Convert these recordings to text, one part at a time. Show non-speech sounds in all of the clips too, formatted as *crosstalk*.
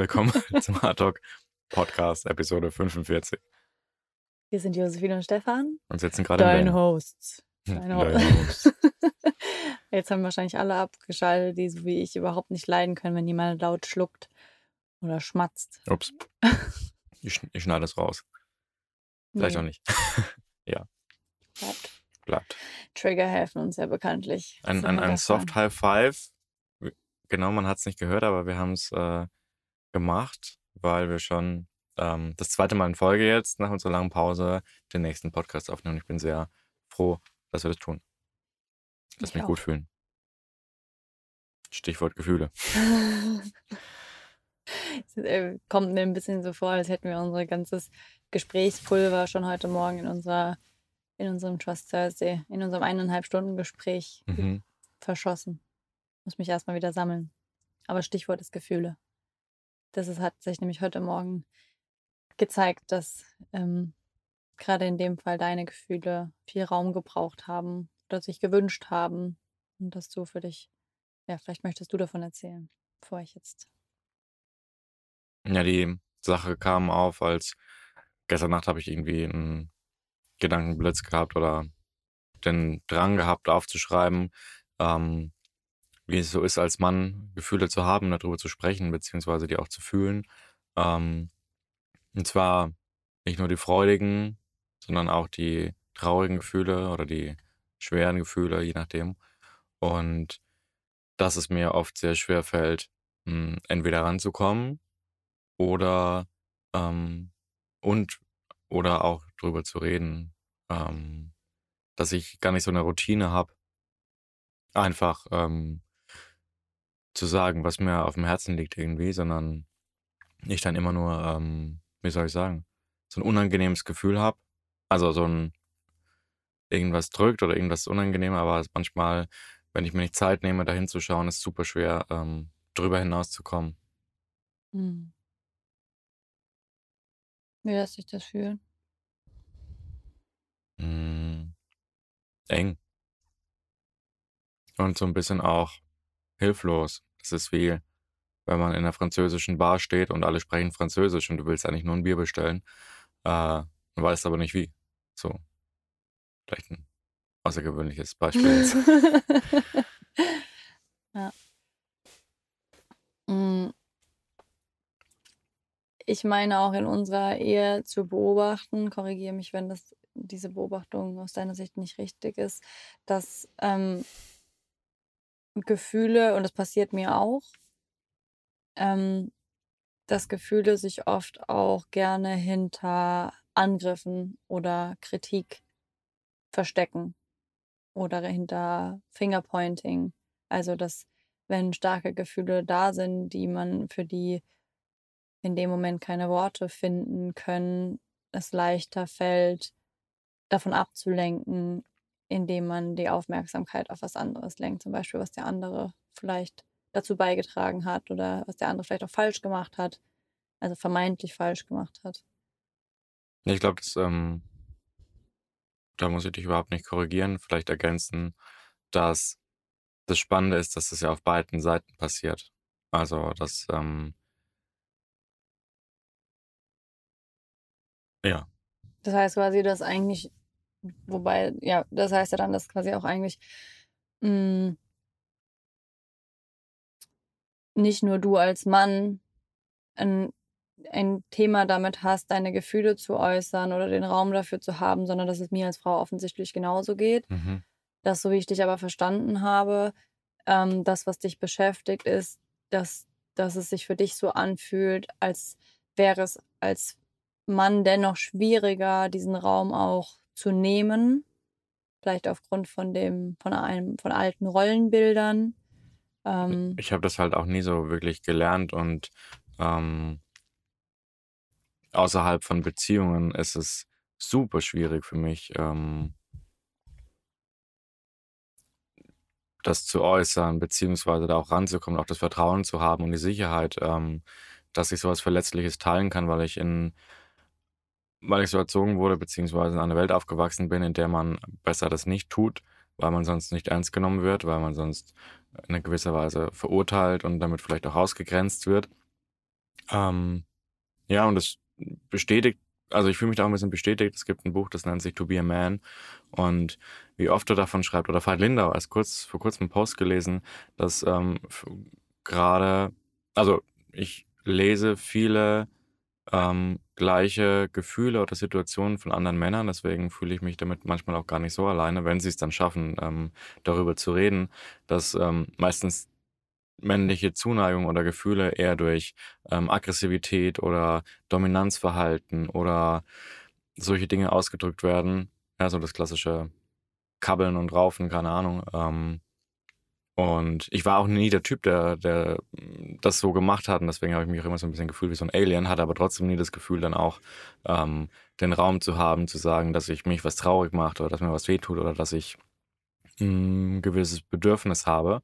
willkommen *laughs* zum Hard Talk Podcast, Episode 45. Wir sind Josephine und Stefan. Und sitzen gerade Deine Hosts. Deine Hosts. *laughs* Jetzt haben wahrscheinlich alle abgeschaltet, die so wie ich überhaupt nicht leiden können, wenn jemand laut schluckt oder schmatzt. Ups. *laughs* Ich, ich schneide es raus. Vielleicht auch Nee, nicht. ja, bleibt. bleibt. Trigger helfen uns ja bekanntlich. Ein, ein, ein. Soft High Five. Genau, man hat es nicht gehört, aber wir haben es äh, gemacht, weil wir schon ähm, das zweite Mal in Folge jetzt nach unserer langen Pause den nächsten Podcast aufnehmen. Ich bin sehr froh, dass wir das tun. Lass Ich mich auch. gut fühlen. Stichwort Gefühle. Es *laughs* äh, kommt mir ein bisschen so vor, als hätten wir unser ganzes Gesprächspulver schon heute Morgen in unserer in unserem Trust Thursday, in unserem eineinhalb Stunden Gespräch Mhm. verschossen. Muss mich erstmal wieder sammeln. Aber Stichwort ist Gefühle. Das ist, hat sich nämlich heute Morgen gezeigt, dass ähm, gerade in dem Fall deine Gefühle viel Raum gebraucht haben oder sich gewünscht haben. Und dass du für dich, ja, vielleicht möchtest du davon erzählen, bevor ich jetzt. Ja, die Sache kam auf, als gestern Nacht habe ich irgendwie einen Gedankenblitz gehabt oder den Drang gehabt, aufzuschreiben, ähm, wie es so ist, als Mann Gefühle zu haben, darüber zu sprechen, beziehungsweise die auch zu fühlen. Ähm, und zwar nicht nur die freudigen, sondern auch die traurigen Gefühle oder die schweren Gefühle, je nachdem. Und dass es mir oft sehr schwer fällt, mh, entweder ranzukommen oder ähm, und oder auch drüber zu reden, ähm, dass ich gar nicht so eine Routine habe, einfach ähm, zu sagen, was mir auf dem Herzen liegt irgendwie, sondern ich dann immer nur, ähm, wie soll ich sagen, so ein unangenehmes Gefühl habe, also so ein irgendwas drückt oder irgendwas unangenehm, aber es manchmal, wenn ich mir nicht Zeit nehme, da hinzuschauen, ist super schwer, ähm, drüber hinauszukommen. Hm. Wie lässt sich das fühlen? Mm, eng und so ein bisschen auch hilflos. Es ist wie, wenn man in einer französischen Bar steht und alle sprechen Französisch und du willst eigentlich nur ein Bier bestellen, äh, und weißt aber nicht wie. So, vielleicht ein außergewöhnliches Beispiel jetzt. *laughs* ja. Mm. Ich meine auch in unserer Ehe zu beobachten, korrigiere mich, wenn das diese Beobachtung aus deiner Sicht nicht richtig ist, dass ähm, Gefühle, und das passiert mir auch, ähm, dass Gefühle sich oft auch gerne hinter Angriffen oder Kritik verstecken oder hinter Fingerpointing. Also, dass wenn starke Gefühle da sind, die man für die in dem Moment keine Worte finden können, es leichter fällt, davon abzulenken, indem man die Aufmerksamkeit auf was anderes lenkt. Zum Beispiel, was der andere vielleicht dazu beigetragen hat oder was der andere vielleicht auch falsch gemacht hat. Also vermeintlich falsch gemacht hat. Ich glaube, ähm, da muss ich dich überhaupt nicht korrigieren, vielleicht ergänzen, dass das Spannende ist, dass das ja auf beiden Seiten passiert. Also, dass, ähm, ja, Das heißt quasi, dass eigentlich, wobei, ja, das heißt ja dann, dass quasi auch eigentlich mh, nicht nur du als Mann ein, ein Thema damit hast, deine Gefühle zu äußern oder den Raum dafür zu haben, sondern dass es mir als Frau offensichtlich genauso geht. mhm. dass so wie ich dich aber verstanden habe, ähm, das, was dich beschäftigt, ist, dass, dass es sich für dich so anfühlt, als wäre es als Mann dennoch schwieriger, diesen Raum auch zu nehmen. Vielleicht aufgrund von dem, von einem, von alten Rollenbildern. Ähm, Ich habe das halt auch nie so wirklich gelernt und ähm, außerhalb von Beziehungen ist es super schwierig für mich, ähm, das zu äußern, beziehungsweise da auch ranzukommen, auch das Vertrauen zu haben und die Sicherheit, ähm, dass ich sowas Verletzliches teilen kann, weil ich in, weil ich so erzogen wurde, beziehungsweise in einer Welt aufgewachsen bin, in der man besser das nicht tut, weil man sonst nicht ernst genommen wird, weil man sonst in gewisser Weise verurteilt und damit vielleicht auch ausgegrenzt wird. Ähm, ja, und das bestätigt, also ich fühle mich da auch ein bisschen bestätigt. Es gibt ein Buch, das nennt sich To Be a Man. Und wie oft er davon schreibt, oder Veit Lindau, als kurz, vor kurzem einen Post gelesen, dass ähm, gerade, also ich lese viele ähm, gleiche Gefühle oder Situationen von anderen Männern. Deswegen fühle ich mich damit manchmal auch gar nicht so alleine, wenn sie es dann schaffen, ähm, darüber zu reden, dass ähm, meistens männliche Zuneigung oder Gefühle eher durch ähm, Aggressivität oder Dominanzverhalten oder solche Dinge ausgedrückt werden. Ja, so das klassische Kabbeln und Raufen, keine Ahnung. Und ich war auch nie der Typ, der, der das so gemacht hat. Und deswegen habe ich mich auch immer so ein bisschen gefühlt wie so ein Alien, hatte aber trotzdem nie das Gefühl, dann auch ähm, den Raum zu haben, zu sagen, dass ich mich was traurig macht oder dass mir was wehtut oder dass ich ein mm, gewisses Bedürfnis habe.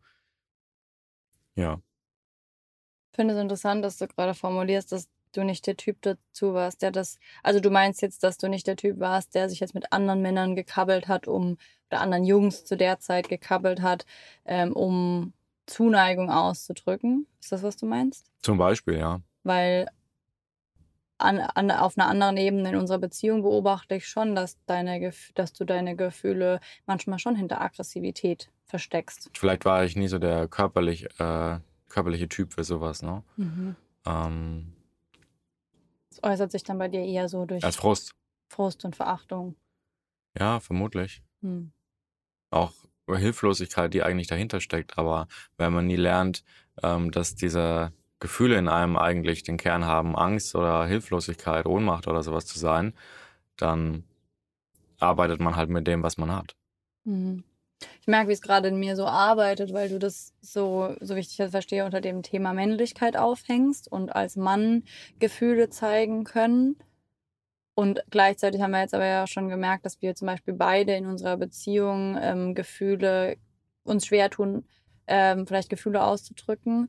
Ja. Ich finde es interessant, dass du gerade formulierst, dass du nicht der Typ dazu warst, der das, also du meinst jetzt, dass du nicht der Typ warst, der sich jetzt mit anderen Männern gekabbelt hat, um, oder anderen Jungs zu der Zeit gekabbelt hat, ähm, um Zuneigung auszudrücken. Ist das, was du meinst? Zum Beispiel, ja. Weil an, an, auf einer anderen Ebene in unserer Beziehung beobachte ich schon, dass, deine, dass du deine Gefühle manchmal schon hinter Aggressivität versteckst. Vielleicht war ich nie so der körperlich, äh, körperliche Typ für sowas, ne? Mhm. Ähm, das äußert sich dann bei dir eher so durch als Frust. Frust und Verachtung. Ja, vermutlich. Hm. Auch Hilflosigkeit, die eigentlich dahinter steckt. Aber wenn man nie lernt, ähm, dass diese Gefühle in einem eigentlich den Kern haben, Angst oder Hilflosigkeit, Ohnmacht oder sowas zu sein, dann arbeitet man halt mit dem, was man hat. Mhm. Ich merke, wie es gerade in mir so arbeitet, weil du das so, so wichtig ich verstehe, unter dem Thema Männlichkeit aufhängst und als Mann Gefühle zeigen können. Und gleichzeitig haben wir jetzt aber ja schon gemerkt, dass wir zum Beispiel beide in unserer Beziehung ähm, Gefühle uns schwer tun, ähm, vielleicht Gefühle auszudrücken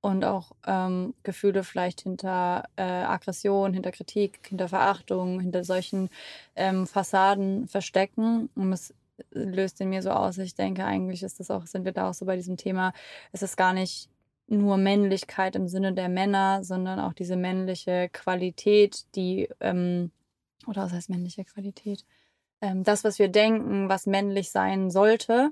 und auch ähm, Gefühle vielleicht hinter äh, Aggression, hinter Kritik, hinter Verachtung, hinter solchen ähm, Fassaden verstecken. Und es löst in mir so aus. Ich denke, eigentlich ist das auch, sind wir da auch so bei diesem Thema, es ist gar nicht nur Männlichkeit im Sinne der Männer, sondern auch diese männliche Qualität, die, ähm, oder was heißt männliche Qualität? Ähm, das, was wir denken, was männlich sein sollte,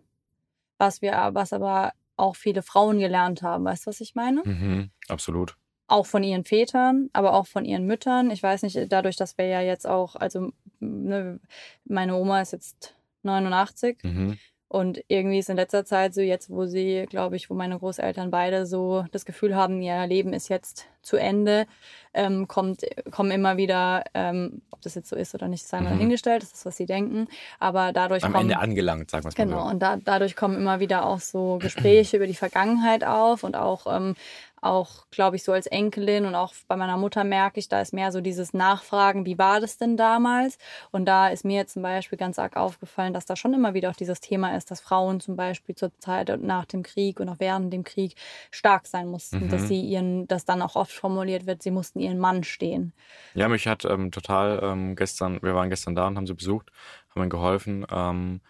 was wir, was aber auch viele Frauen gelernt haben. Weißt du, was ich meine? Mhm, absolut. Auch von ihren Vätern, aber auch von ihren Müttern. Ich weiß nicht, dadurch, dass wir ja jetzt auch, also ne, meine Oma ist jetzt 89. Mhm. Und irgendwie ist in letzter Zeit so jetzt, wo sie, glaube ich, wo meine Großeltern beide so das Gefühl haben, ihr Leben ist jetzt zu Ende, ähm, kommt, kommen immer wieder, ähm, ob das jetzt so ist oder nicht, sei mal mhm. dahingestellt, das ist, was sie denken. Aber dadurch Am kommen, Ende angelangt, sagen wir es mal Genau, so. und da, dadurch kommen immer wieder auch so Gespräche über die Vergangenheit auf und auch ähm, auch, glaube ich, so als Enkelin und auch bei meiner Mutter merke ich, da ist mehr so dieses Nachfragen, wie war das denn damals? Und da ist mir zum Beispiel ganz arg aufgefallen, dass da schon immer wieder auch dieses Thema ist, dass Frauen zum Beispiel zur Zeit nach dem Krieg und auch während dem Krieg stark sein mussten, mhm. dass sie ihren, dass dann auch oft formuliert wird, sie mussten ihren Mann stehen. Ja, mich hat ähm, total ähm, gestern, wir waren gestern da und haben sie besucht, haben ihnen geholfen. Ähm,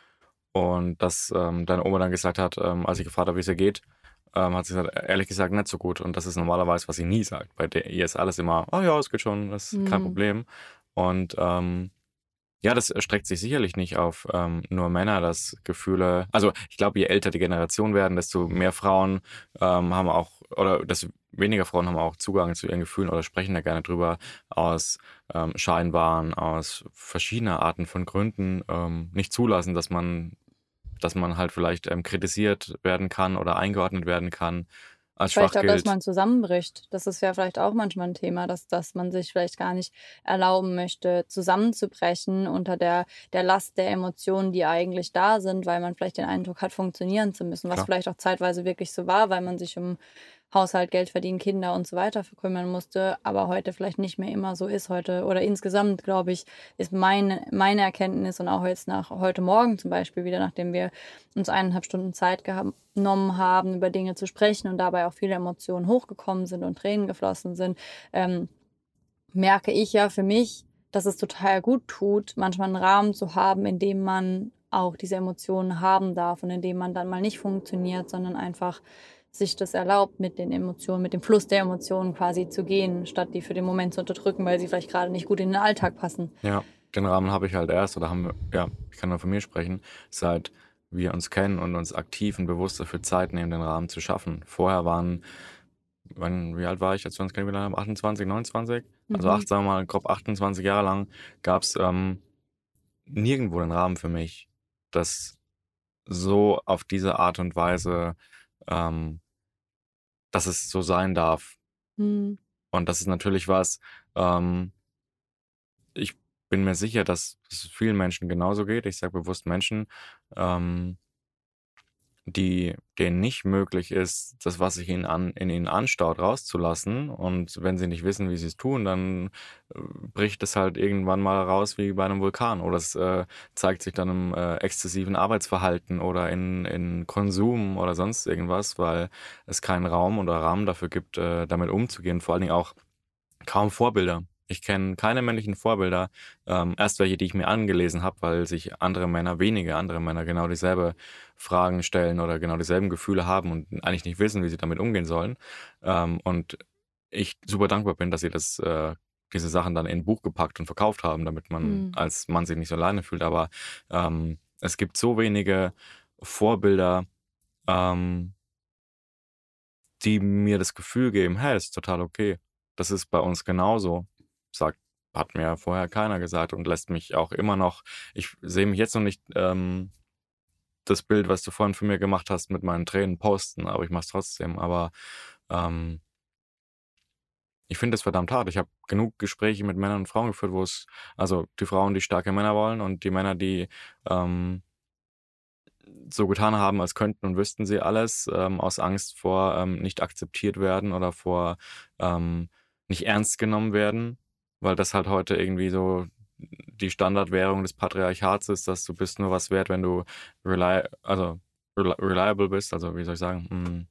und dass ähm, deine Oma dann gesagt hat, ähm, als ich gefragt habe, wie es ihr geht, ähm, hat sie gesagt, ehrlich gesagt nicht so gut. Und das ist normalerweise, was sie nie sagt. Bei der ihr ist alles immer, oh ja, es geht schon, das ist mhm. kein Problem. Und ähm, ja, das erstreckt sich sicherlich nicht auf ähm, nur Männer, dass Gefühle, also ich glaube, je älter die Generation werden, desto mehr Frauen ähm, haben auch, oder desto weniger Frauen haben auch Zugang zu ihren Gefühlen oder sprechen da gerne drüber aus ähm, scheinbaren, aus verschiedener Arten von Gründen ähm, nicht zulassen, dass man dass man halt vielleicht ähm, kritisiert werden kann oder eingeordnet werden kann. Als vielleicht auch, dass man zusammenbricht. Das ist ja vielleicht auch manchmal ein Thema, dass, dass man sich vielleicht gar nicht erlauben möchte, zusammenzubrechen unter der, der Last der Emotionen, die eigentlich da sind, weil man vielleicht den Eindruck hat, funktionieren zu müssen, was Klar. vielleicht auch zeitweise wirklich so war, weil man sich um Haushalt, Geld verdienen, Kinder und so weiter verkümmern musste, aber heute vielleicht nicht mehr immer so ist. Heute oder insgesamt, glaube ich, ist meine, meine Erkenntnis und auch jetzt nach heute Morgen zum Beispiel wieder, nachdem wir uns eineinhalb Stunden Zeit genommen haben, über Dinge zu sprechen und dabei auch viele Emotionen hochgekommen sind und Tränen geflossen sind, ähm, merke ich ja für mich, dass es total gut tut, manchmal einen Rahmen zu haben, in dem man auch diese Emotionen haben darf und in dem man dann mal nicht funktioniert, sondern einfach sich das erlaubt, mit den Emotionen, mit dem Fluss der Emotionen quasi zu gehen, statt die für den Moment zu unterdrücken, weil sie vielleicht gerade nicht gut in den Alltag passen. Ja, den Rahmen habe ich halt erst, oder haben wir, ja, ich kann nur von mir sprechen, seit wir uns kennen und uns aktiv und bewusst dafür Zeit nehmen, den Rahmen zu schaffen. Vorher waren, wann, wie alt war ich, als wir uns kennengelernt haben? 28, 29? Also Mhm. acht, sagen wir mal, grob 28 Jahre lang gab es ähm, nirgendwo den Rahmen für mich, das so auf diese Art und Weise, ähm, dass es so sein darf. Mhm. Und das ist natürlich was, ähm, ich bin mir sicher, dass es vielen Menschen genauso geht. Ich sage bewusst Menschen, ähm, die denen nicht möglich ist, das, was sich ihnen an, in ihnen anstaut, rauszulassen. Und wenn sie nicht wissen, wie sie es tun, dann äh, bricht es halt irgendwann mal raus wie bei einem Vulkan. Oder es äh, zeigt sich dann im äh, exzessiven Arbeitsverhalten oder in, in Konsum oder sonst irgendwas, weil es keinen Raum oder Rahmen dafür gibt, äh, damit umzugehen. Vor allen Dingen auch kaum Vorbilder. Ich kenne keine männlichen Vorbilder, ähm, erst welche, die ich mir angelesen habe, weil sich andere Männer, wenige andere Männer genau dieselbe Fragen stellen oder genau dieselben Gefühle haben und eigentlich nicht wissen, wie sie damit umgehen sollen. Ähm, und ich super dankbar bin, dass sie das, äh, diese Sachen dann in ein Buch gepackt und verkauft haben, damit man Mhm. als Mann sich nicht so alleine fühlt. Aber ähm, es gibt so wenige Vorbilder, ähm, die mir das Gefühl geben, hey, das ist total okay. Das ist bei uns genauso. Sagt, hat mir vorher keiner gesagt und lässt mich auch immer noch, ich sehe mich jetzt noch nicht ähm, das Bild, was du vorhin für mir gemacht hast, mit meinen Tränen posten, aber ich mache es trotzdem. Aber ähm, ich finde es verdammt hart. Ich habe genug Gespräche mit Männern und Frauen geführt, wo es, also die Frauen, die starke Männer wollen und die Männer, die ähm, so getan haben, als könnten und wüssten sie alles, ähm, aus Angst vor ähm, nicht akzeptiert werden oder vor ähm, nicht ernst genommen werden, weil das halt heute irgendwie so die Standardwährung des Patriarchats ist, dass du bist nur was wert, wenn du reli also reli reliable bist, also wie soll ich sagen, hm,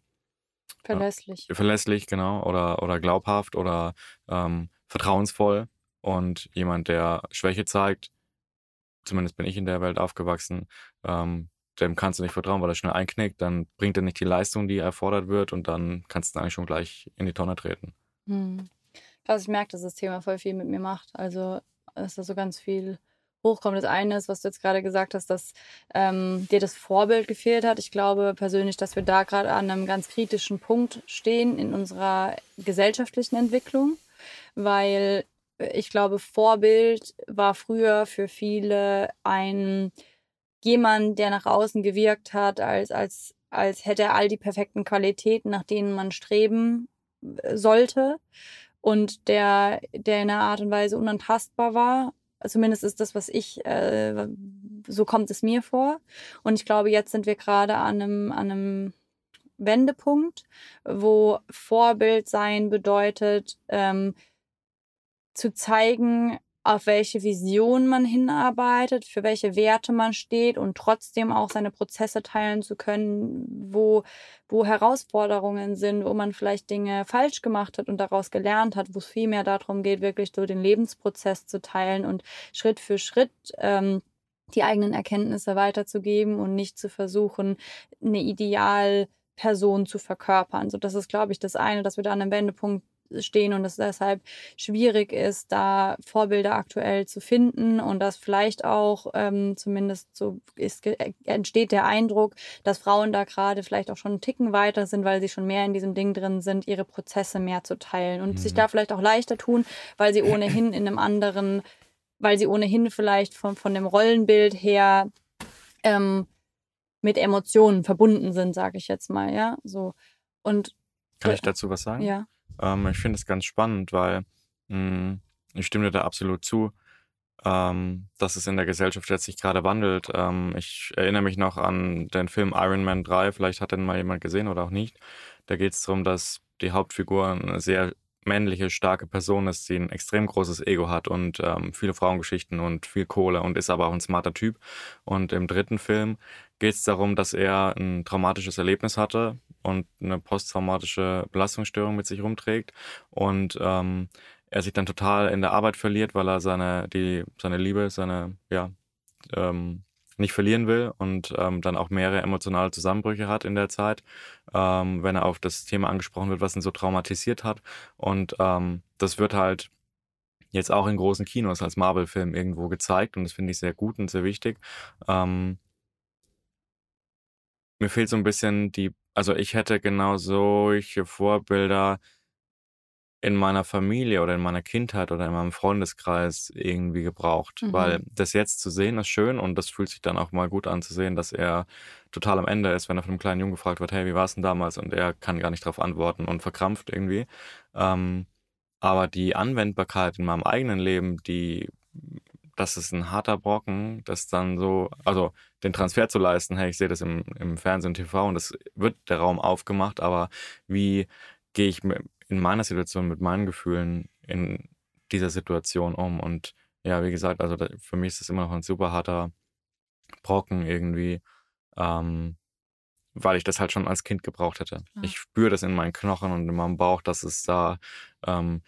Verlässlich. ja, verlässlich, genau, oder, oder glaubhaft oder ähm, vertrauensvoll und jemand, der Schwäche zeigt, zumindest bin ich in der Welt aufgewachsen, ähm, dem kannst du nicht vertrauen, weil er schnell einknickt, dann bringt er nicht die Leistung, die erfordert wird und dann kannst du eigentlich schon gleich in die Tonne treten. Mhm. Krass, ich merke, dass das Thema voll viel mit mir macht. Also, dass da so ganz viel hochkommt. Das eine ist, was du jetzt gerade gesagt hast, dass ähm, dir das Vorbild gefehlt hat. Ich glaube persönlich, dass wir da gerade an einem ganz kritischen Punkt stehen in unserer gesellschaftlichen Entwicklung, weil ich glaube, Vorbild war früher für viele ein jemand, der nach außen gewirkt hat, als, als, als hätte er all die perfekten Qualitäten, nach denen man streben äh, sollte und der, der in einer Art und Weise unantastbar war. Zumindest ist das, was ich, äh, so kommt es mir vor. Und ich glaube, jetzt sind wir gerade an einem, an einem Wendepunkt, wo Vorbild sein bedeutet, ähm, zu zeigen, auf welche Vision man hinarbeitet, für welche Werte man steht und trotzdem auch seine Prozesse teilen zu können, wo, wo Herausforderungen sind, wo man vielleicht Dinge falsch gemacht hat und daraus gelernt hat, wo es viel mehr darum geht, wirklich so den Lebensprozess zu teilen und Schritt für Schritt ähm, die eigenen Erkenntnisse weiterzugeben und nicht zu versuchen, eine Idealperson zu verkörpern. So, das ist, glaube ich, das eine, dass wir da an einem Wendepunkt stehen und es deshalb schwierig ist, da Vorbilder aktuell zu finden und dass vielleicht auch ähm, zumindest so ist, entsteht der Eindruck, dass Frauen da gerade vielleicht auch schon einen Ticken weiter sind, weil sie schon mehr in diesem Ding drin sind, ihre Prozesse mehr zu teilen und Mhm. sich da vielleicht auch leichter tun, weil sie ohnehin in einem anderen, weil sie ohnehin vielleicht von, von dem Rollenbild her ähm, mit Emotionen verbunden sind, sage ich jetzt mal, ja, so und Kann ich dazu was sagen? ja, Ähm, ich finde es ganz spannend, weil mh, ich stimme dir da absolut zu, ähm, dass es in der Gesellschaft jetzt sich gerade wandelt. Ähm, ich erinnere mich noch an den Film Iron Man 3, vielleicht hat den mal jemand gesehen oder auch nicht. Da geht es darum, dass die Hauptfigur eine sehr männliche, starke Person ist, die ein extrem großes Ego hat und ähm, viele Frauengeschichten und viel Kohle und ist aber auch ein smarter Typ. Und im dritten Film geht es darum, dass er ein traumatisches Erlebnis hatte und eine posttraumatische Belastungsstörung mit sich rumträgt und ähm, er sich dann total in der Arbeit verliert, weil er seine, die, seine Liebe, seine ja, ähm, nicht verlieren will und ähm, dann auch mehrere emotionale Zusammenbrüche hat in der Zeit, ähm, wenn er auf das Thema angesprochen wird, was ihn so traumatisiert hat. Und ähm, das wird halt jetzt auch in großen Kinos als Marvel-Film irgendwo gezeigt und das finde ich sehr gut und sehr wichtig. Ähm, mir fehlt so ein bisschen die, also ich hätte genau solche Vorbilder in meiner Familie oder in meiner Kindheit oder in meinem Freundeskreis irgendwie gebraucht. Mhm. Weil das jetzt zu sehen ist schön und das fühlt sich dann auch mal gut an zu sehen, dass er total am Ende ist, wenn er von einem kleinen Jungen gefragt wird, hey, wie war es denn damals? Und er kann gar nicht darauf antworten und verkrampft irgendwie. Ähm, aber die Anwendbarkeit in meinem eigenen Leben, die, das ist ein harter Brocken, das dann so, also den Transfer zu leisten, hey, ich sehe das im, im Fernsehen, TV und es wird der Raum aufgemacht, aber wie gehe ich in meiner Situation mit meinen Gefühlen in dieser Situation um? Und ja, wie gesagt, also für mich ist das immer noch ein super harter Brocken irgendwie, ähm, weil ich das halt schon als Kind gebraucht hätte. Ja. Ich spüre das in meinen Knochen und in meinem Bauch, dass es da, ähm,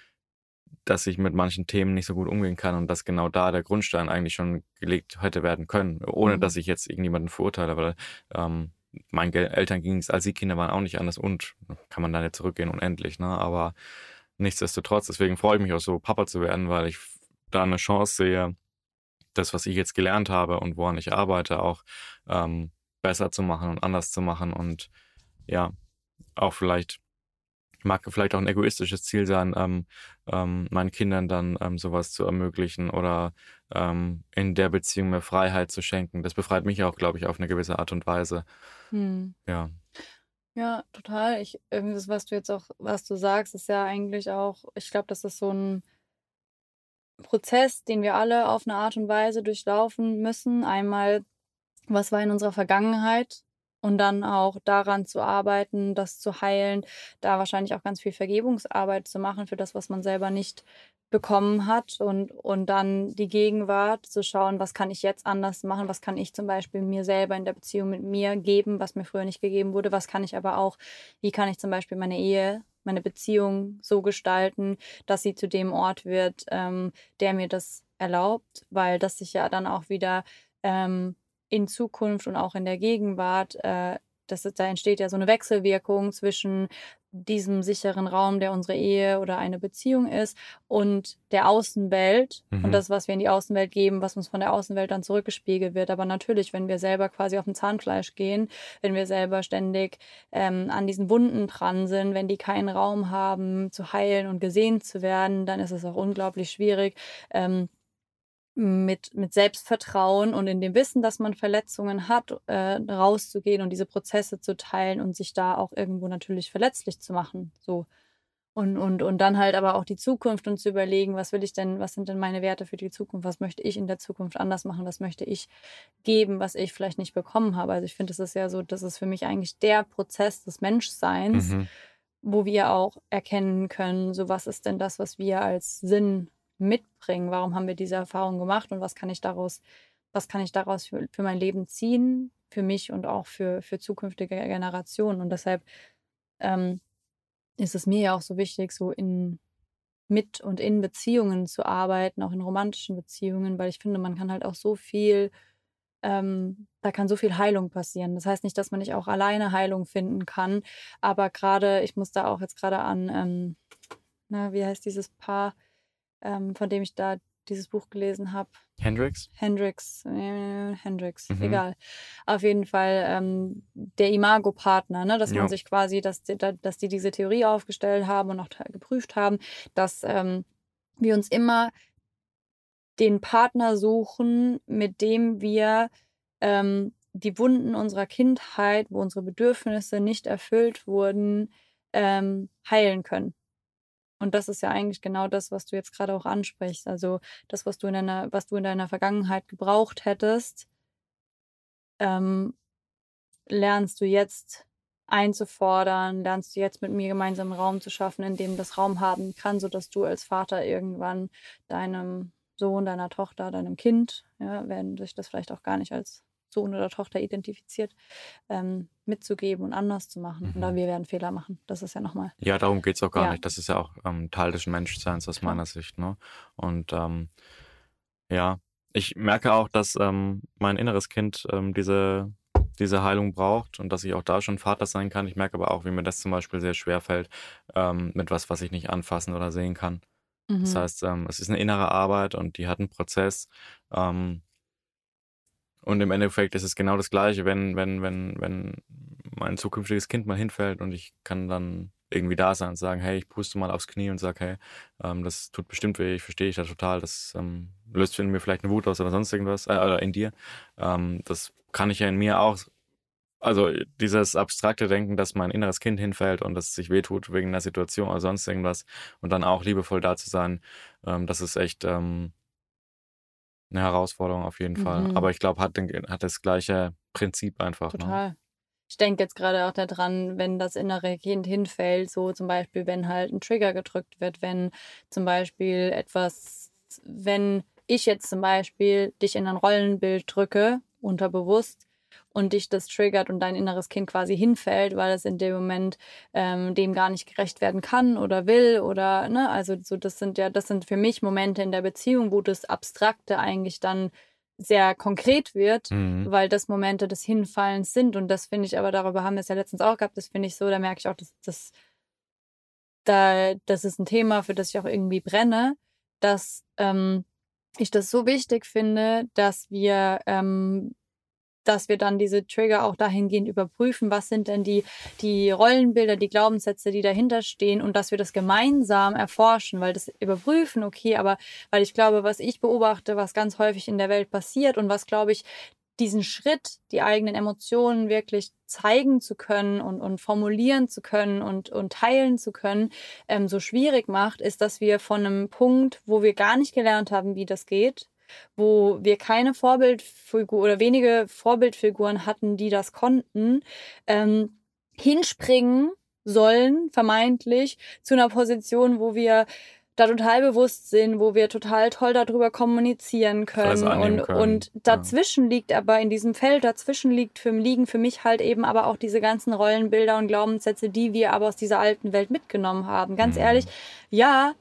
dass ich mit manchen Themen nicht so gut umgehen kann und dass genau da der Grundstein eigentlich schon gelegt hätte werden können, ohne mhm. dass ich jetzt irgendjemanden verurteile, weil ähm, meinen Eltern ging es, als sie Kinder waren, auch nicht anders und kann man dann ja zurückgehen unendlich, ne? Aber nichtsdestotrotz, deswegen freue ich mich auch so, Papa zu werden, weil ich da eine Chance sehe, das, was ich jetzt gelernt habe und woran ich arbeite, auch ähm, besser zu machen und anders zu machen und ja, auch vielleicht mag vielleicht auch ein egoistisches Ziel sein, ähm, ähm, meinen Kindern dann ähm, sowas zu ermöglichen oder ähm, in der Beziehung mehr Freiheit zu schenken. Das befreit mich auch, glaube ich, auf eine gewisse Art und Weise. Hm. Ja. Ja, total. Ich, irgendwie das, was du jetzt auch, was du sagst, ist ja eigentlich auch, ich glaube, das ist so ein Prozess, den wir alle auf eine Art und Weise durchlaufen müssen. Einmal, was war in unserer Vergangenheit und dann auch daran zu arbeiten, das zu heilen, da wahrscheinlich auch ganz viel Vergebungsarbeit zu machen für das, was man selber nicht bekommen hat. Und, und dann die Gegenwart zu schauen, was kann ich jetzt anders machen, was kann ich zum Beispiel mir selber in der Beziehung mit mir geben, was mir früher nicht gegeben wurde, was kann ich aber auch, wie kann ich zum Beispiel meine Ehe, meine Beziehung so gestalten, dass sie zu dem Ort wird, ähm, der mir das erlaubt, weil das sich ja dann auch wieder ähm, in Zukunft und auch in der Gegenwart, äh, das, da entsteht ja so eine Wechselwirkung zwischen diesem sicheren Raum, der unsere Ehe oder eine Beziehung ist, und der Außenwelt mhm. und das, was wir in die Außenwelt geben, was uns von der Außenwelt dann zurückgespiegelt wird. Aber natürlich, wenn wir selber quasi auf dem Zahnfleisch gehen, wenn wir selber ständig ähm, an diesen Wunden dran sind, wenn die keinen Raum haben, zu heilen und gesehen zu werden, dann ist es auch unglaublich schwierig. Ähm, mit, mit Selbstvertrauen und in dem Wissen, dass man Verletzungen hat, äh, rauszugehen und diese Prozesse zu teilen und sich da auch irgendwo natürlich verletzlich zu machen. So. Und, und, und dann halt aber auch die Zukunft und zu überlegen, was will ich denn, was sind denn meine Werte für die Zukunft, was möchte ich in der Zukunft anders machen, was möchte ich geben, was ich vielleicht nicht bekommen habe. Also ich finde, das ist ja so, das ist für mich eigentlich der Prozess des Menschseins, mhm. wo wir auch erkennen können, so was ist denn das, was wir als Sinn mitbringen? Warum haben wir diese Erfahrung gemacht und was kann ich daraus, was kann ich daraus für, für mein Leben ziehen, für mich und auch für, für zukünftige Generationen? Und deshalb ähm, ist es mir ja auch so wichtig, so in mit und in Beziehungen zu arbeiten, auch in romantischen Beziehungen, weil ich finde, man kann halt auch so viel, ähm, da kann so viel Heilung passieren. Das heißt nicht, dass man nicht auch alleine Heilung finden kann, aber gerade, ich muss da auch jetzt gerade an, ähm, na, wie heißt dieses Paar? Ähm, von dem ich da dieses Buch gelesen habe. Hendrix? Hendrix, äh, Hendrix, mhm. egal. Auf jeden Fall ähm, der Imago-Partner, ne? dass man sich quasi, dass die, dass die diese Theorie aufgestellt haben und auch geprüft haben, dass ähm, wir uns immer den Partner suchen, mit dem wir ähm, die Wunden unserer Kindheit, wo unsere Bedürfnisse nicht erfüllt wurden, ähm, heilen können. Und das ist ja eigentlich genau das, was du jetzt gerade auch ansprichst. Also das, was du in deiner, was du in deiner Vergangenheit gebraucht hättest, ähm, lernst du jetzt einzufordern, lernst du jetzt mit mir gemeinsam Raum zu schaffen, in dem das Raum haben kann, sodass du als Vater irgendwann deinem Sohn, deiner Tochter, deinem Kind, ja, wenn sich das vielleicht auch gar nicht als Sohn oder Tochter identifiziert, ähm, mitzugeben und anders zu machen. Mhm. Oder wir werden Fehler machen. Das ist ja nochmal. Ja, darum geht es auch gar ja. nicht. Das ist ja auch ähm, Teil des Menschseins aus meiner Sicht. Ne? Und ähm, ja, ich merke auch, dass ähm, mein inneres Kind ähm, diese, diese Heilung braucht und dass ich auch da schon Vater sein kann. Ich merke aber auch, wie mir das zum Beispiel sehr schwer fällt, ähm, mit was, was ich nicht anfassen oder sehen kann. Mhm. Das heißt, ähm, es ist eine innere Arbeit und die hat einen Prozess. Ähm, und im Endeffekt ist es genau das Gleiche, wenn, wenn, wenn, wenn mein zukünftiges Kind mal hinfällt und ich kann dann irgendwie da sein und sagen, hey, ich puste mal aufs Knie und sage, hey, ähm, das tut bestimmt weh, ich verstehe dich da total, das ähm, löst in mir vielleicht eine Wut aus oder sonst irgendwas, äh, oder in dir. Ähm, das kann ich ja in mir auch. Also dieses abstrakte Denken, dass mein inneres Kind hinfällt und dass es sich wehtut wegen einer Situation oder sonst irgendwas und dann auch liebevoll da zu sein, ähm, das ist echt ähm, eine Herausforderung auf jeden mhm. Fall. Aber ich glaube, hat, hat das gleiche Prinzip einfach. Ne? Total. Ne? Ich denke jetzt gerade auch daran, wenn das innere Kind hinfällt, so zum Beispiel, wenn halt ein Trigger gedrückt wird, wenn zum Beispiel etwas, wenn ich jetzt zum Beispiel dich in ein Rollenbild drücke, unterbewusst, und dich das triggert und dein inneres Kind quasi hinfällt, weil es in dem Moment ähm, dem gar nicht gerecht werden kann oder will oder ne, also so das sind ja das sind für mich Momente in der Beziehung, wo das Abstrakte eigentlich dann sehr konkret wird, mhm. weil das Momente des Hinfallens sind und das finde ich aber darüber haben wir es ja letztens auch gehabt, das finde ich so, da merke ich auch, dass das da das ist ein Thema, für das ich auch irgendwie brenne, dass ähm, ich das so wichtig finde, dass wir ähm, dass wir dann diese Trigger auch dahingehend überprüfen, was sind denn die, die Rollenbilder, die Glaubenssätze, die dahinter stehen und dass wir das gemeinsam erforschen, weil das überprüfen, okay, aber weil ich glaube, was ich beobachte, was ganz häufig in der Welt passiert und was, glaube ich, diesen Schritt, die eigenen Emotionen wirklich zeigen zu können und, und formulieren zu können und, und teilen zu können, ähm, so schwierig macht, ist, dass wir von einem Punkt, wo wir gar nicht gelernt haben, wie das geht, wo wir keine Vorbildfigur oder wenige Vorbildfiguren hatten, die das konnten, ähm, hinspringen sollen, vermeintlich, zu einer Position, wo wir da total bewusst sind, wo wir total toll darüber kommunizieren können. Und, können. und dazwischen ja. liegt aber in diesem Feld, dazwischen liegt für, liegen für mich halt eben aber auch diese ganzen Rollenbilder und Glaubenssätze, die wir aber aus dieser alten Welt mitgenommen haben. Ganz mhm. ehrlich, ja,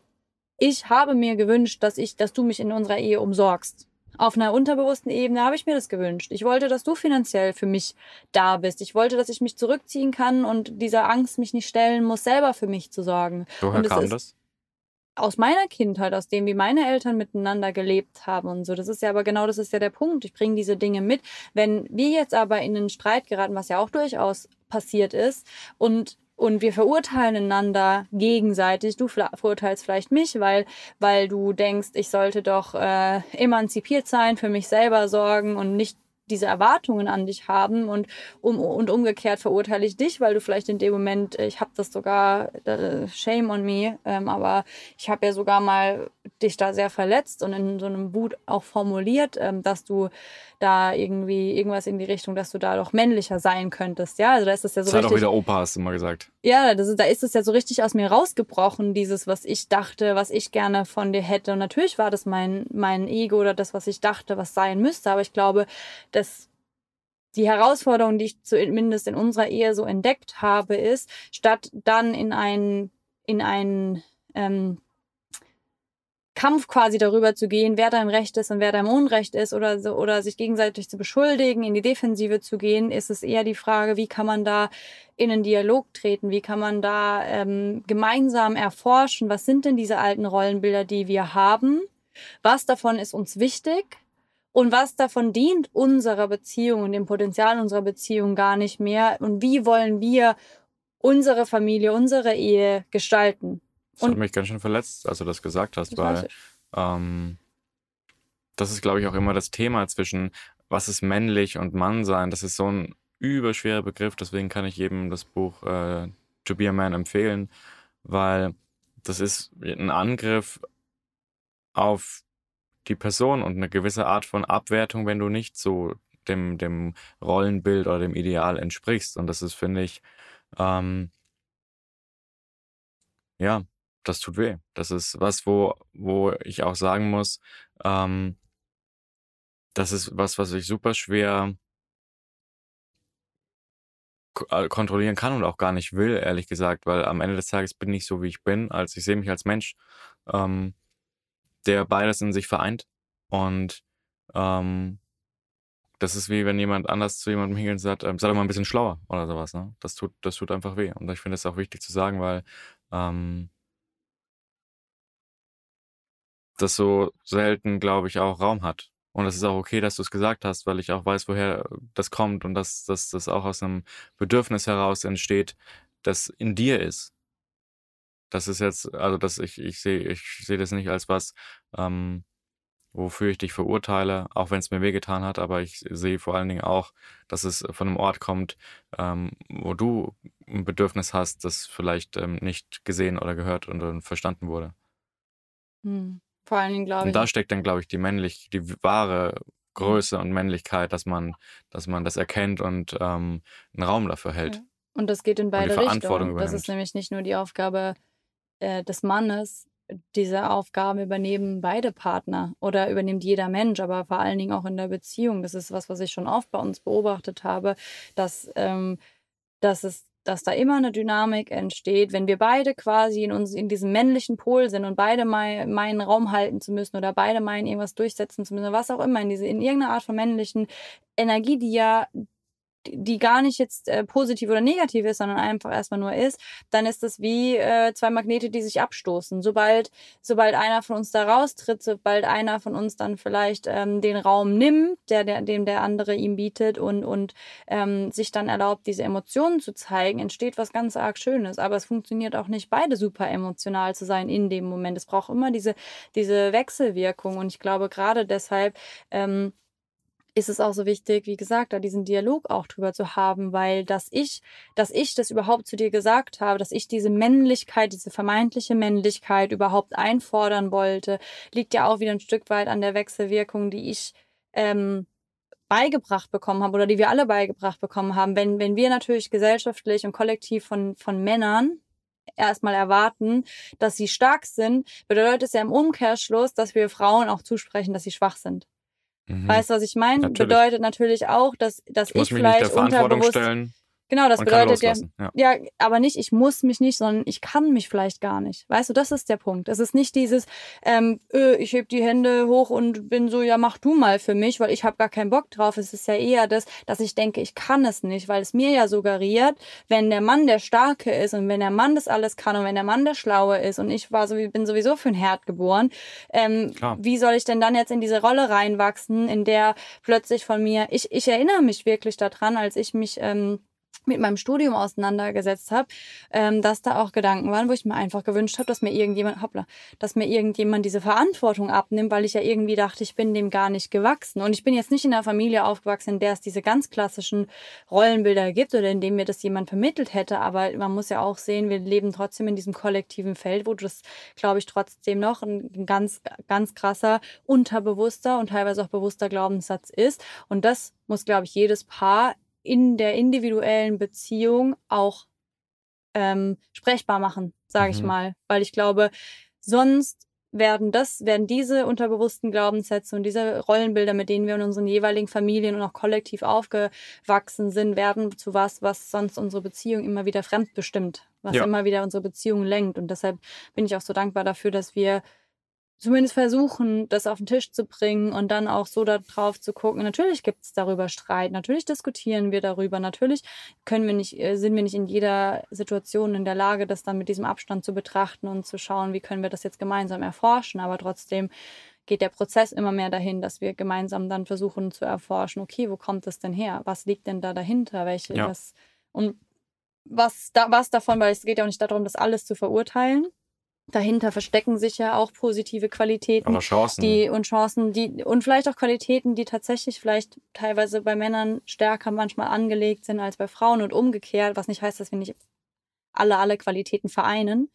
ich habe mir gewünscht, dass ich, dass du mich in unserer Ehe umsorgst. Auf einer unterbewussten Ebene habe ich mir das gewünscht. Ich wollte, dass du finanziell für mich da bist. Ich wollte, dass ich mich zurückziehen kann und dieser Angst mich nicht stellen muss, selber für mich zu sorgen. Woher kam das? Aus meiner Kindheit, aus dem, wie meine Eltern miteinander gelebt haben und so. Das ist ja aber genau das ist ja der Punkt. Ich bringe diese Dinge mit. Wenn wir jetzt aber in einen Streit geraten, was ja auch durchaus passiert ist, und und wir verurteilen einander gegenseitig. Du verurteilst vielleicht mich, weil, weil du denkst, ich sollte doch äh, emanzipiert sein, für mich selber sorgen und nicht diese Erwartungen an dich haben und, um, und umgekehrt verurteile ich dich, weil du vielleicht in dem Moment, äh, ich habe das sogar, äh, shame on me, ähm, aber ich habe ja sogar mal dich da sehr verletzt und in so einem Wut auch formuliert, ähm, dass du da irgendwie irgendwas in die Richtung, dass du da doch männlicher sein könntest. Ja, also da ist das ja so. Das richtig, hat auch wieder Opa, hast du mal gesagt. Ja, das da ist es ja so richtig aus mir rausgebrochen, dieses, was ich dachte, was ich gerne von dir hätte. Und natürlich war das mein, mein Ego oder das, was ich dachte, was sein müsste. Aber ich glaube, dass die Herausforderung, die ich zumindest in unserer Ehe so entdeckt habe, ist, statt dann in ein, in ein ähm, Kampf quasi darüber zu gehen, wer da im Recht ist und wer da im Unrecht ist oder so, oder sich gegenseitig zu beschuldigen, in die Defensive zu gehen, ist es eher die Frage, wie kann man da in einen Dialog treten, wie kann man da ähm, gemeinsam erforschen, was sind denn diese alten Rollenbilder, die wir haben, was davon ist uns wichtig und was davon dient unserer Beziehung und dem Potenzial unserer Beziehung gar nicht mehr und wie wollen wir unsere Familie, unsere Ehe gestalten. Das und hat mich ganz schön verletzt, als du das gesagt hast, das weil ähm, das ist, glaube ich, auch immer das Thema zwischen, was ist männlich und Mannsein. Das ist so ein überschwerer Begriff, deswegen kann ich jedem das Buch äh, To Be a Man empfehlen, weil das ist ein Angriff auf die Person und eine gewisse Art von Abwertung, wenn du nicht so dem, dem Rollenbild oder dem Ideal entsprichst. Und das ist, finde ich, ähm, ja, das tut weh. Das ist was, wo, wo ich auch sagen muss, ähm, das ist was, was ich super schwer äh, kontrollieren kann und auch gar nicht will, ehrlich gesagt, weil am Ende des Tages bin ich so, wie ich bin. Also ich sehe mich als Mensch, ähm, der beides in sich vereint. Und ähm, das ist wie wenn jemand anders zu jemandem hingeht und sagt, ähm, sei doch mal ein bisschen schlauer oder sowas. Ne? Das, tut, das tut einfach weh. Und ich finde es auch wichtig zu sagen, weil ähm, das so selten, glaube ich, auch Raum hat. Und es ist auch okay, dass du es gesagt hast, weil ich auch weiß, woher das kommt und dass, dass das auch aus einem Bedürfnis heraus entsteht, das in dir ist. Das ist jetzt, also das, ich, ich sehe, ich sehe das nicht als was, ähm, wofür ich dich verurteile, auch wenn es mir wehgetan hat, aber ich sehe vor allen Dingen auch, dass es von einem Ort kommt, ähm, wo du ein Bedürfnis hast, das vielleicht ähm, nicht gesehen oder gehört und verstanden wurde. Hm. Vor allen Dingen glaube ich. Und da steckt dann, glaube ich, die männlich, die wahre Größe und Männlichkeit, dass man, dass man das erkennt und ähm, einen Raum dafür hält. Ja. Und das geht in beide Richtungen. Das ist nämlich nicht nur die Aufgabe äh, des Mannes, diese Aufgaben übernehmen beide Partner oder übernimmt jeder Mensch, aber vor allen Dingen auch in der Beziehung. Das ist was, was ich schon oft bei uns beobachtet habe, dass, ähm, dass es dass da immer eine Dynamik entsteht, wenn wir beide quasi in uns in diesem männlichen Pol sind und beide mal meinen Raum halten zu müssen oder beide meinen irgendwas durchsetzen zu müssen, was auch immer in diese in irgendeiner Art von männlichen Energie, die ja die gar nicht jetzt äh, positiv oder negativ ist, sondern einfach erstmal nur ist, dann ist es wie äh, zwei Magnete, die sich abstoßen. Sobald, sobald einer von uns da raustritt, sobald einer von uns dann vielleicht ähm, den Raum nimmt, der, der, dem der andere ihm bietet und, und ähm, sich dann erlaubt, diese Emotionen zu zeigen, entsteht was ganz arg Schönes. Aber es funktioniert auch nicht, beide super emotional zu sein in dem Moment. Es braucht immer diese, diese Wechselwirkung. Und ich glaube, gerade deshalb ähm, ist es auch so wichtig, wie gesagt, da diesen Dialog auch drüber zu haben, weil dass ich, dass ich das überhaupt zu dir gesagt habe, dass ich diese Männlichkeit, diese vermeintliche Männlichkeit überhaupt einfordern wollte, liegt ja auch wieder ein Stück weit an der Wechselwirkung, die ich ähm, beigebracht bekommen habe oder die wir alle beigebracht bekommen haben. Wenn, wenn wir natürlich gesellschaftlich und kollektiv von, von Männern erstmal erwarten, dass sie stark sind, bedeutet es ja im Umkehrschluss, dass wir Frauen auch zusprechen, dass sie schwach sind. Mhm. Weißt du, was ich meine? Bedeutet natürlich auch, dass, dass ich, ich vielleicht unterbewusst... Stellen. Genau, das bedeutet ja, ja, ja. aber nicht, ich muss mich nicht, sondern ich kann mich vielleicht gar nicht. Weißt du, das ist der Punkt. Es ist nicht dieses, ähm, öh, ich heb die Hände hoch und bin so, ja, mach du mal für mich, weil ich habe gar keinen Bock drauf. Es ist ja eher das, dass ich denke, ich kann es nicht, weil es mir ja suggeriert, wenn der Mann der Starke ist und wenn der Mann das alles kann und wenn der Mann der Schlaue ist und ich war so, bin sowieso für ein Herd geboren, ähm, wie soll ich denn dann jetzt in diese Rolle reinwachsen, in der plötzlich von mir, ich, ich erinnere mich wirklich daran, als ich mich ähm, mit meinem Studium auseinandergesetzt habe, ähm, dass da auch Gedanken waren, wo ich mir einfach gewünscht habe, dass mir irgendjemand, hoppla, dass mir irgendjemand diese Verantwortung abnimmt, weil ich ja irgendwie dachte, ich bin dem gar nicht gewachsen. Und ich bin jetzt nicht in einer Familie aufgewachsen, in der es diese ganz klassischen Rollenbilder gibt oder in dem mir das jemand vermittelt hätte. Aber man muss ja auch sehen, wir leben trotzdem in diesem kollektiven Feld, wo das, glaube ich, trotzdem noch ein ganz, ganz krasser, unterbewusster und teilweise auch bewusster Glaubenssatz ist. Und das muss, glaube ich, jedes Paar in der individuellen Beziehung auch ähm, sprechbar machen, sage mhm. ich mal. Weil ich glaube, sonst werden das, werden diese unterbewussten Glaubenssätze und diese Rollenbilder, mit denen wir in unseren jeweiligen Familien und auch kollektiv aufgewachsen sind, werden zu was, was sonst unsere Beziehung immer wieder fremdbestimmt, was ja. immer wieder unsere Beziehung lenkt. Und deshalb bin ich auch so dankbar dafür, dass wir zumindest versuchen, das auf den Tisch zu bringen und dann auch so darauf zu gucken. Natürlich gibt es darüber Streit, natürlich diskutieren wir darüber, natürlich können wir nicht, äh, sind wir nicht in jeder Situation in der Lage, das dann mit diesem Abstand zu betrachten und zu schauen, wie können wir das jetzt gemeinsam erforschen. Aber trotzdem geht der Prozess immer mehr dahin, dass wir gemeinsam dann versuchen zu erforschen, okay, wo kommt das denn her? Was liegt denn da dahinter? Welche ja. das und was da was davon, weil es geht ja auch nicht darum, das alles zu verurteilen, dahinter verstecken sich ja auch positive Qualitäten Chancen. Die, und Chancen, die und vielleicht auch Qualitäten, die tatsächlich vielleicht teilweise bei Männern stärker manchmal angelegt sind als bei Frauen und umgekehrt, was nicht heißt, dass wir nicht alle alle Qualitäten vereinen.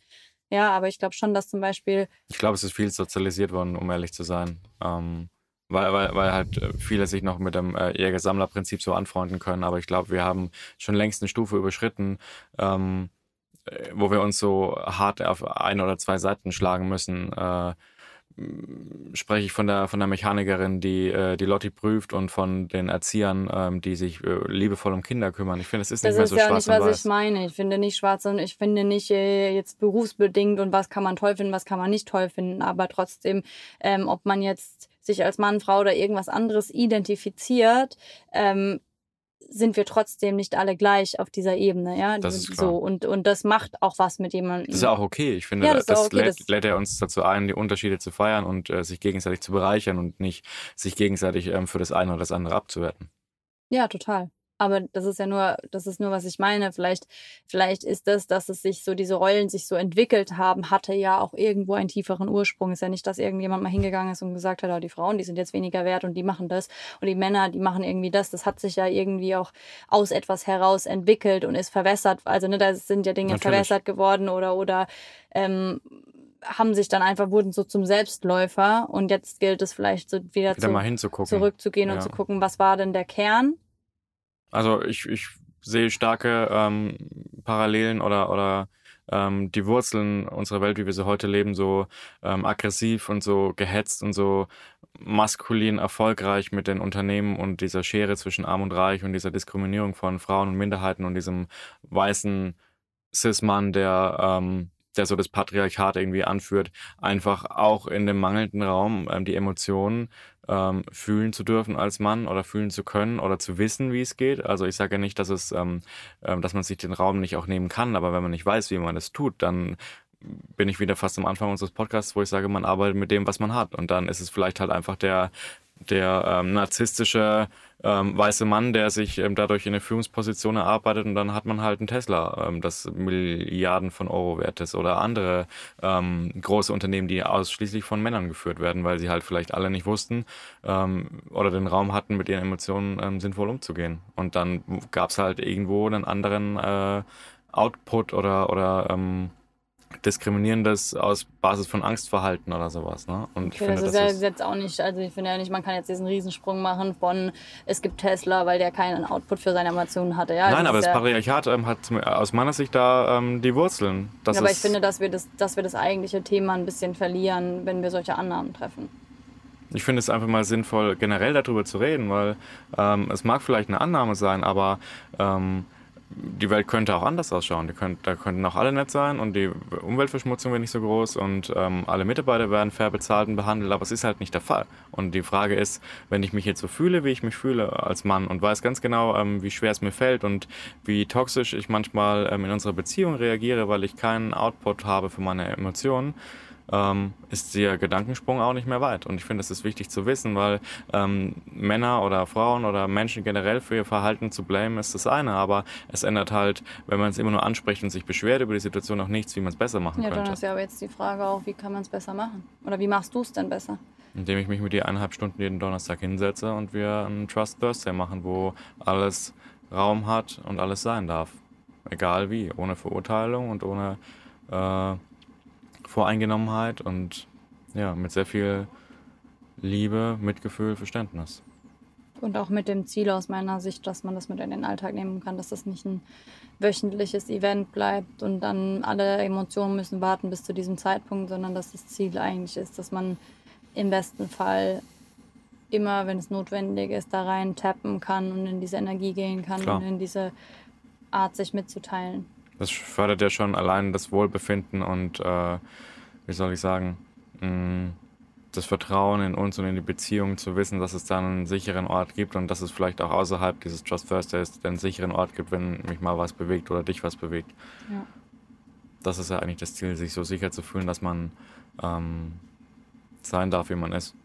Ja, aber ich glaube schon, dass zum Beispiel. Ich glaube, es ist viel sozialisiert worden, um ehrlich zu sein. Ähm, weil, weil, weil halt äh, viele sich noch mit dem äh, Jäger-Sammler-Prinzip so anfreunden können. Aber ich glaube, wir haben schon längst eine Stufe überschritten. Ähm, äh, wo wir uns so hart auf ein oder zwei Seiten schlagen müssen, äh, spreche ich von der von der Mechanikerin, die äh, die Lotti prüft und von den Erziehern, ähm, die sich äh, liebevoll um Kinder kümmern. Ich finde, es ist nicht das mehr so schwarz Das ist ja nicht, was ich meine. Ich finde nicht schwarz und ich finde nicht äh, jetzt berufsbedingt und was kann man toll finden, was kann man nicht toll finden. Aber trotzdem, ähm, ob man jetzt sich als Mann, Frau oder irgendwas anderes identifiziert, ähm, sind wir trotzdem nicht alle gleich auf dieser Ebene, ja. Das ist klar. so und und das macht auch was mit jemandem. Das ist ja auch okay. Ich finde, Ja, das, das okay, lädt, das- lädt er uns dazu ein, die Unterschiede zu feiern und äh, sich gegenseitig zu bereichern und nicht sich gegenseitig ähm, für das eine oder das andere abzuwerten. Ja, total. Aber das ist ja nur, das ist nur, was ich meine. Vielleicht, vielleicht ist das, dass es sich so, diese Rollen sich so entwickelt haben, hatte ja auch irgendwo einen tieferen Ursprung. Ist ja nicht, dass irgendjemand mal hingegangen ist und gesagt hat, oh, die Frauen, die sind jetzt weniger wert und die machen das. Und die Männer, die machen irgendwie das. Das hat sich ja irgendwie auch aus etwas heraus entwickelt und ist verwässert. Also, ne, da sind ja Dinge Natürlich. verwässert geworden oder, oder, ähm, haben sich dann einfach, wurden so zum Selbstläufer und jetzt gilt es vielleicht so wieder, Wieder zu, zurückzugehen und Ja. zu gucken, was war denn der Kern Also ich, ich sehe starke ähm, Parallelen oder, oder ähm, die Wurzeln unserer Welt, wie wir sie heute leben, so ähm, aggressiv und so gehetzt und so maskulin erfolgreich mit den Unternehmen und dieser Schere zwischen Arm und Reich und dieser Diskriminierung von Frauen und Minderheiten und diesem weißen Cis-Mann, der, ähm, der so das Patriarchat irgendwie anführt, einfach auch in dem mangelnden Raum ähm, die Emotionen ähm, fühlen zu dürfen als Mann oder fühlen zu können oder zu wissen, wie es geht. Also ich sage ja nicht, dass es, ähm, ähm, dass man sich den Raum nicht auch nehmen kann, aber wenn man nicht weiß, wie man es tut, dann bin ich wieder fast am Anfang unseres Podcasts, wo ich sage, man arbeitet mit dem, was man hat. Und dann ist es vielleicht halt einfach der, der ähm, narzisstische ähm, weiße Mann, der sich ähm, dadurch in eine Führungsposition erarbeitet und dann hat man halt einen Tesla, ähm, das Milliarden von Euro wert ist oder andere ähm, große Unternehmen, die ausschließlich von Männern geführt werden, weil sie halt vielleicht alle nicht wussten ähm, oder den Raum hatten, mit ihren Emotionen ähm, sinnvoll umzugehen. Und dann gab es halt irgendwo einen anderen äh, Output oder, oder ähm, diskriminierendes aus Basis von Angstverhalten oder sowas. Ne? Und ich Okay, finde, das ist ja jetzt auch nicht, also ich finde ja nicht, man kann jetzt diesen Riesensprung machen von es gibt Tesla, weil der keinen Output für seine Emotionen hatte. Ja, Nein, aber ist das Patriarchat ähm, hat aus meiner Sicht da ähm, die Wurzeln. Das ja, aber ist, ich finde, dass wir das, dass wir das eigentliche Thema ein bisschen verlieren, wenn wir solche Annahmen treffen. ich finde es einfach mal sinnvoll, generell darüber zu reden, weil ähm, es mag vielleicht eine Annahme sein, aber ähm, die Welt könnte auch anders ausschauen. Könnt, da könnten auch alle nett sein und die Umweltverschmutzung wäre nicht so groß und ähm, alle Mitarbeiter werden fair bezahlt und behandelt, aber es ist halt nicht der Fall. Und die Frage ist, wenn ich mich jetzt so fühle, wie ich mich fühle als Mann und weiß ganz genau, ähm, wie schwer es mir fällt und wie toxisch ich manchmal ähm, in unserer Beziehung reagiere, weil ich keinen Output habe für meine Emotionen, ähm, ist der Gedankensprung auch nicht mehr weit. Und ich finde, es ist wichtig zu wissen, weil ähm, Männer oder Frauen oder Menschen generell für ihr Verhalten zu blamen, ist das eine. Aber es ändert halt, wenn man es immer nur anspricht und sich beschwert über die Situation, auch nichts, wie man es besser machen Ja, dann könnte. ist ja aber jetzt die Frage auch, wie kann man es besser machen? Oder wie machst du es denn besser? Indem ich mich mit dir eineinhalb Stunden jeden Donnerstag hinsetze und wir einen Trust Thursday machen, wo alles Raum hat und alles sein darf. Egal wie, ohne Verurteilung und ohne äh, Voreingenommenheit und ja, mit sehr viel Liebe, Mitgefühl, Verständnis. Und auch mit dem Ziel aus meiner Sicht, dass man das mit in den Alltag nehmen kann, dass das nicht ein wöchentliches Event bleibt und dann alle Emotionen müssen warten bis zu diesem Zeitpunkt, sondern dass das Ziel eigentlich ist, dass man im besten Fall immer, wenn es notwendig ist, da rein tappen kann und in diese Energie gehen kann Klar. und in diese Art, sich mitzuteilen. Das fördert ja schon allein das Wohlbefinden und, äh, wie soll ich sagen, mh, das Vertrauen in uns und in die Beziehung zu wissen, dass es da einen sicheren Ort gibt und dass es vielleicht auch außerhalb dieses Trust First Days einen sicheren Ort gibt, wenn mich mal was bewegt oder dich was bewegt. Ja. Das ist ja eigentlich das Ziel, sich so sicher zu fühlen, dass man ähm, sein darf, wie man ist.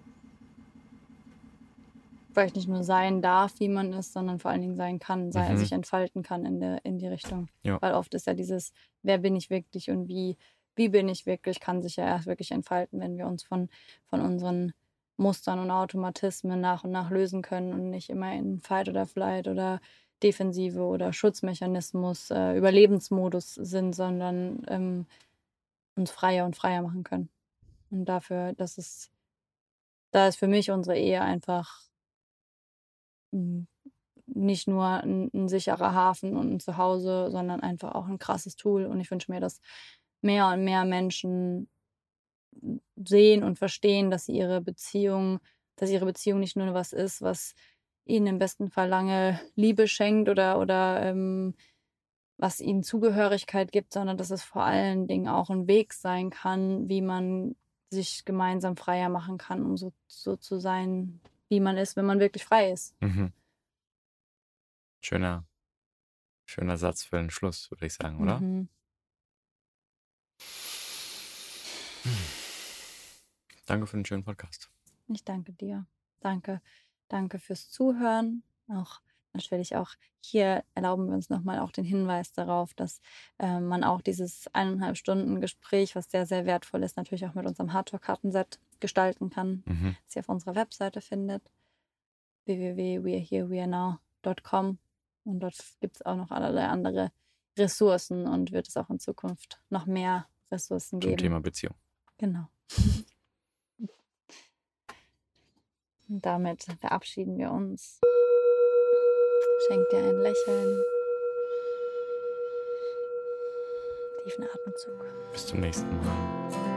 Vielleicht nicht nur sein darf, wie man ist, sondern vor allen Dingen sein kann, sei, Mhm. sich entfalten kann in, der, in die Richtung. Ja. Weil oft ist ja dieses, wer bin ich wirklich und wie, wie bin ich wirklich, kann sich ja erst wirklich entfalten, wenn wir uns von, von unseren Mustern und Automatismen nach und nach lösen können und nicht immer in Fight oder Flight oder Defensive oder Schutzmechanismus, äh, Überlebensmodus sind, sondern ähm, uns freier und freier machen können. Und dafür, das ist, da ist für mich unsere Ehe einfach nicht nur ein, ein sicherer Hafen und ein Zuhause, sondern einfach auch ein krasses Tool. Und ich wünsche mir, dass mehr und mehr Menschen sehen und verstehen, dass ihre Beziehung, dass ihre Beziehung nicht nur was ist, was ihnen im besten Fall lange Liebe schenkt oder, oder ähm, was ihnen Zugehörigkeit gibt, sondern dass es vor allen Dingen auch ein Weg sein kann, wie man sich gemeinsam freier machen kann, um so, so zu sein, wie man ist, wenn man wirklich frei ist. Mhm. Schöner, schöner Satz für den Schluss, würde ich sagen, oder? Mhm. Danke für den schönen Podcast. Ich danke dir. Danke, danke fürs Zuhören. Auch natürlich auch hier erlauben wir uns nochmal auch den Hinweis darauf, dass äh, man auch dieses eineinhalb Stunden Gespräch, was sehr, sehr wertvoll ist, natürlich auch mit unserem Hardtalk-Kartenset gestalten kann, Mhm. das ihr auf unserer Webseite findet, www.weareherewearenow.com und dort gibt es auch noch allerlei andere Ressourcen und wird es auch in Zukunft noch mehr Ressourcen Zum geben. Thema Beziehung. Genau. *laughs* Und damit verabschieden wir uns. Schenk dir ein Lächeln. Tiefen Atemzug. Bis zum nächsten Mal.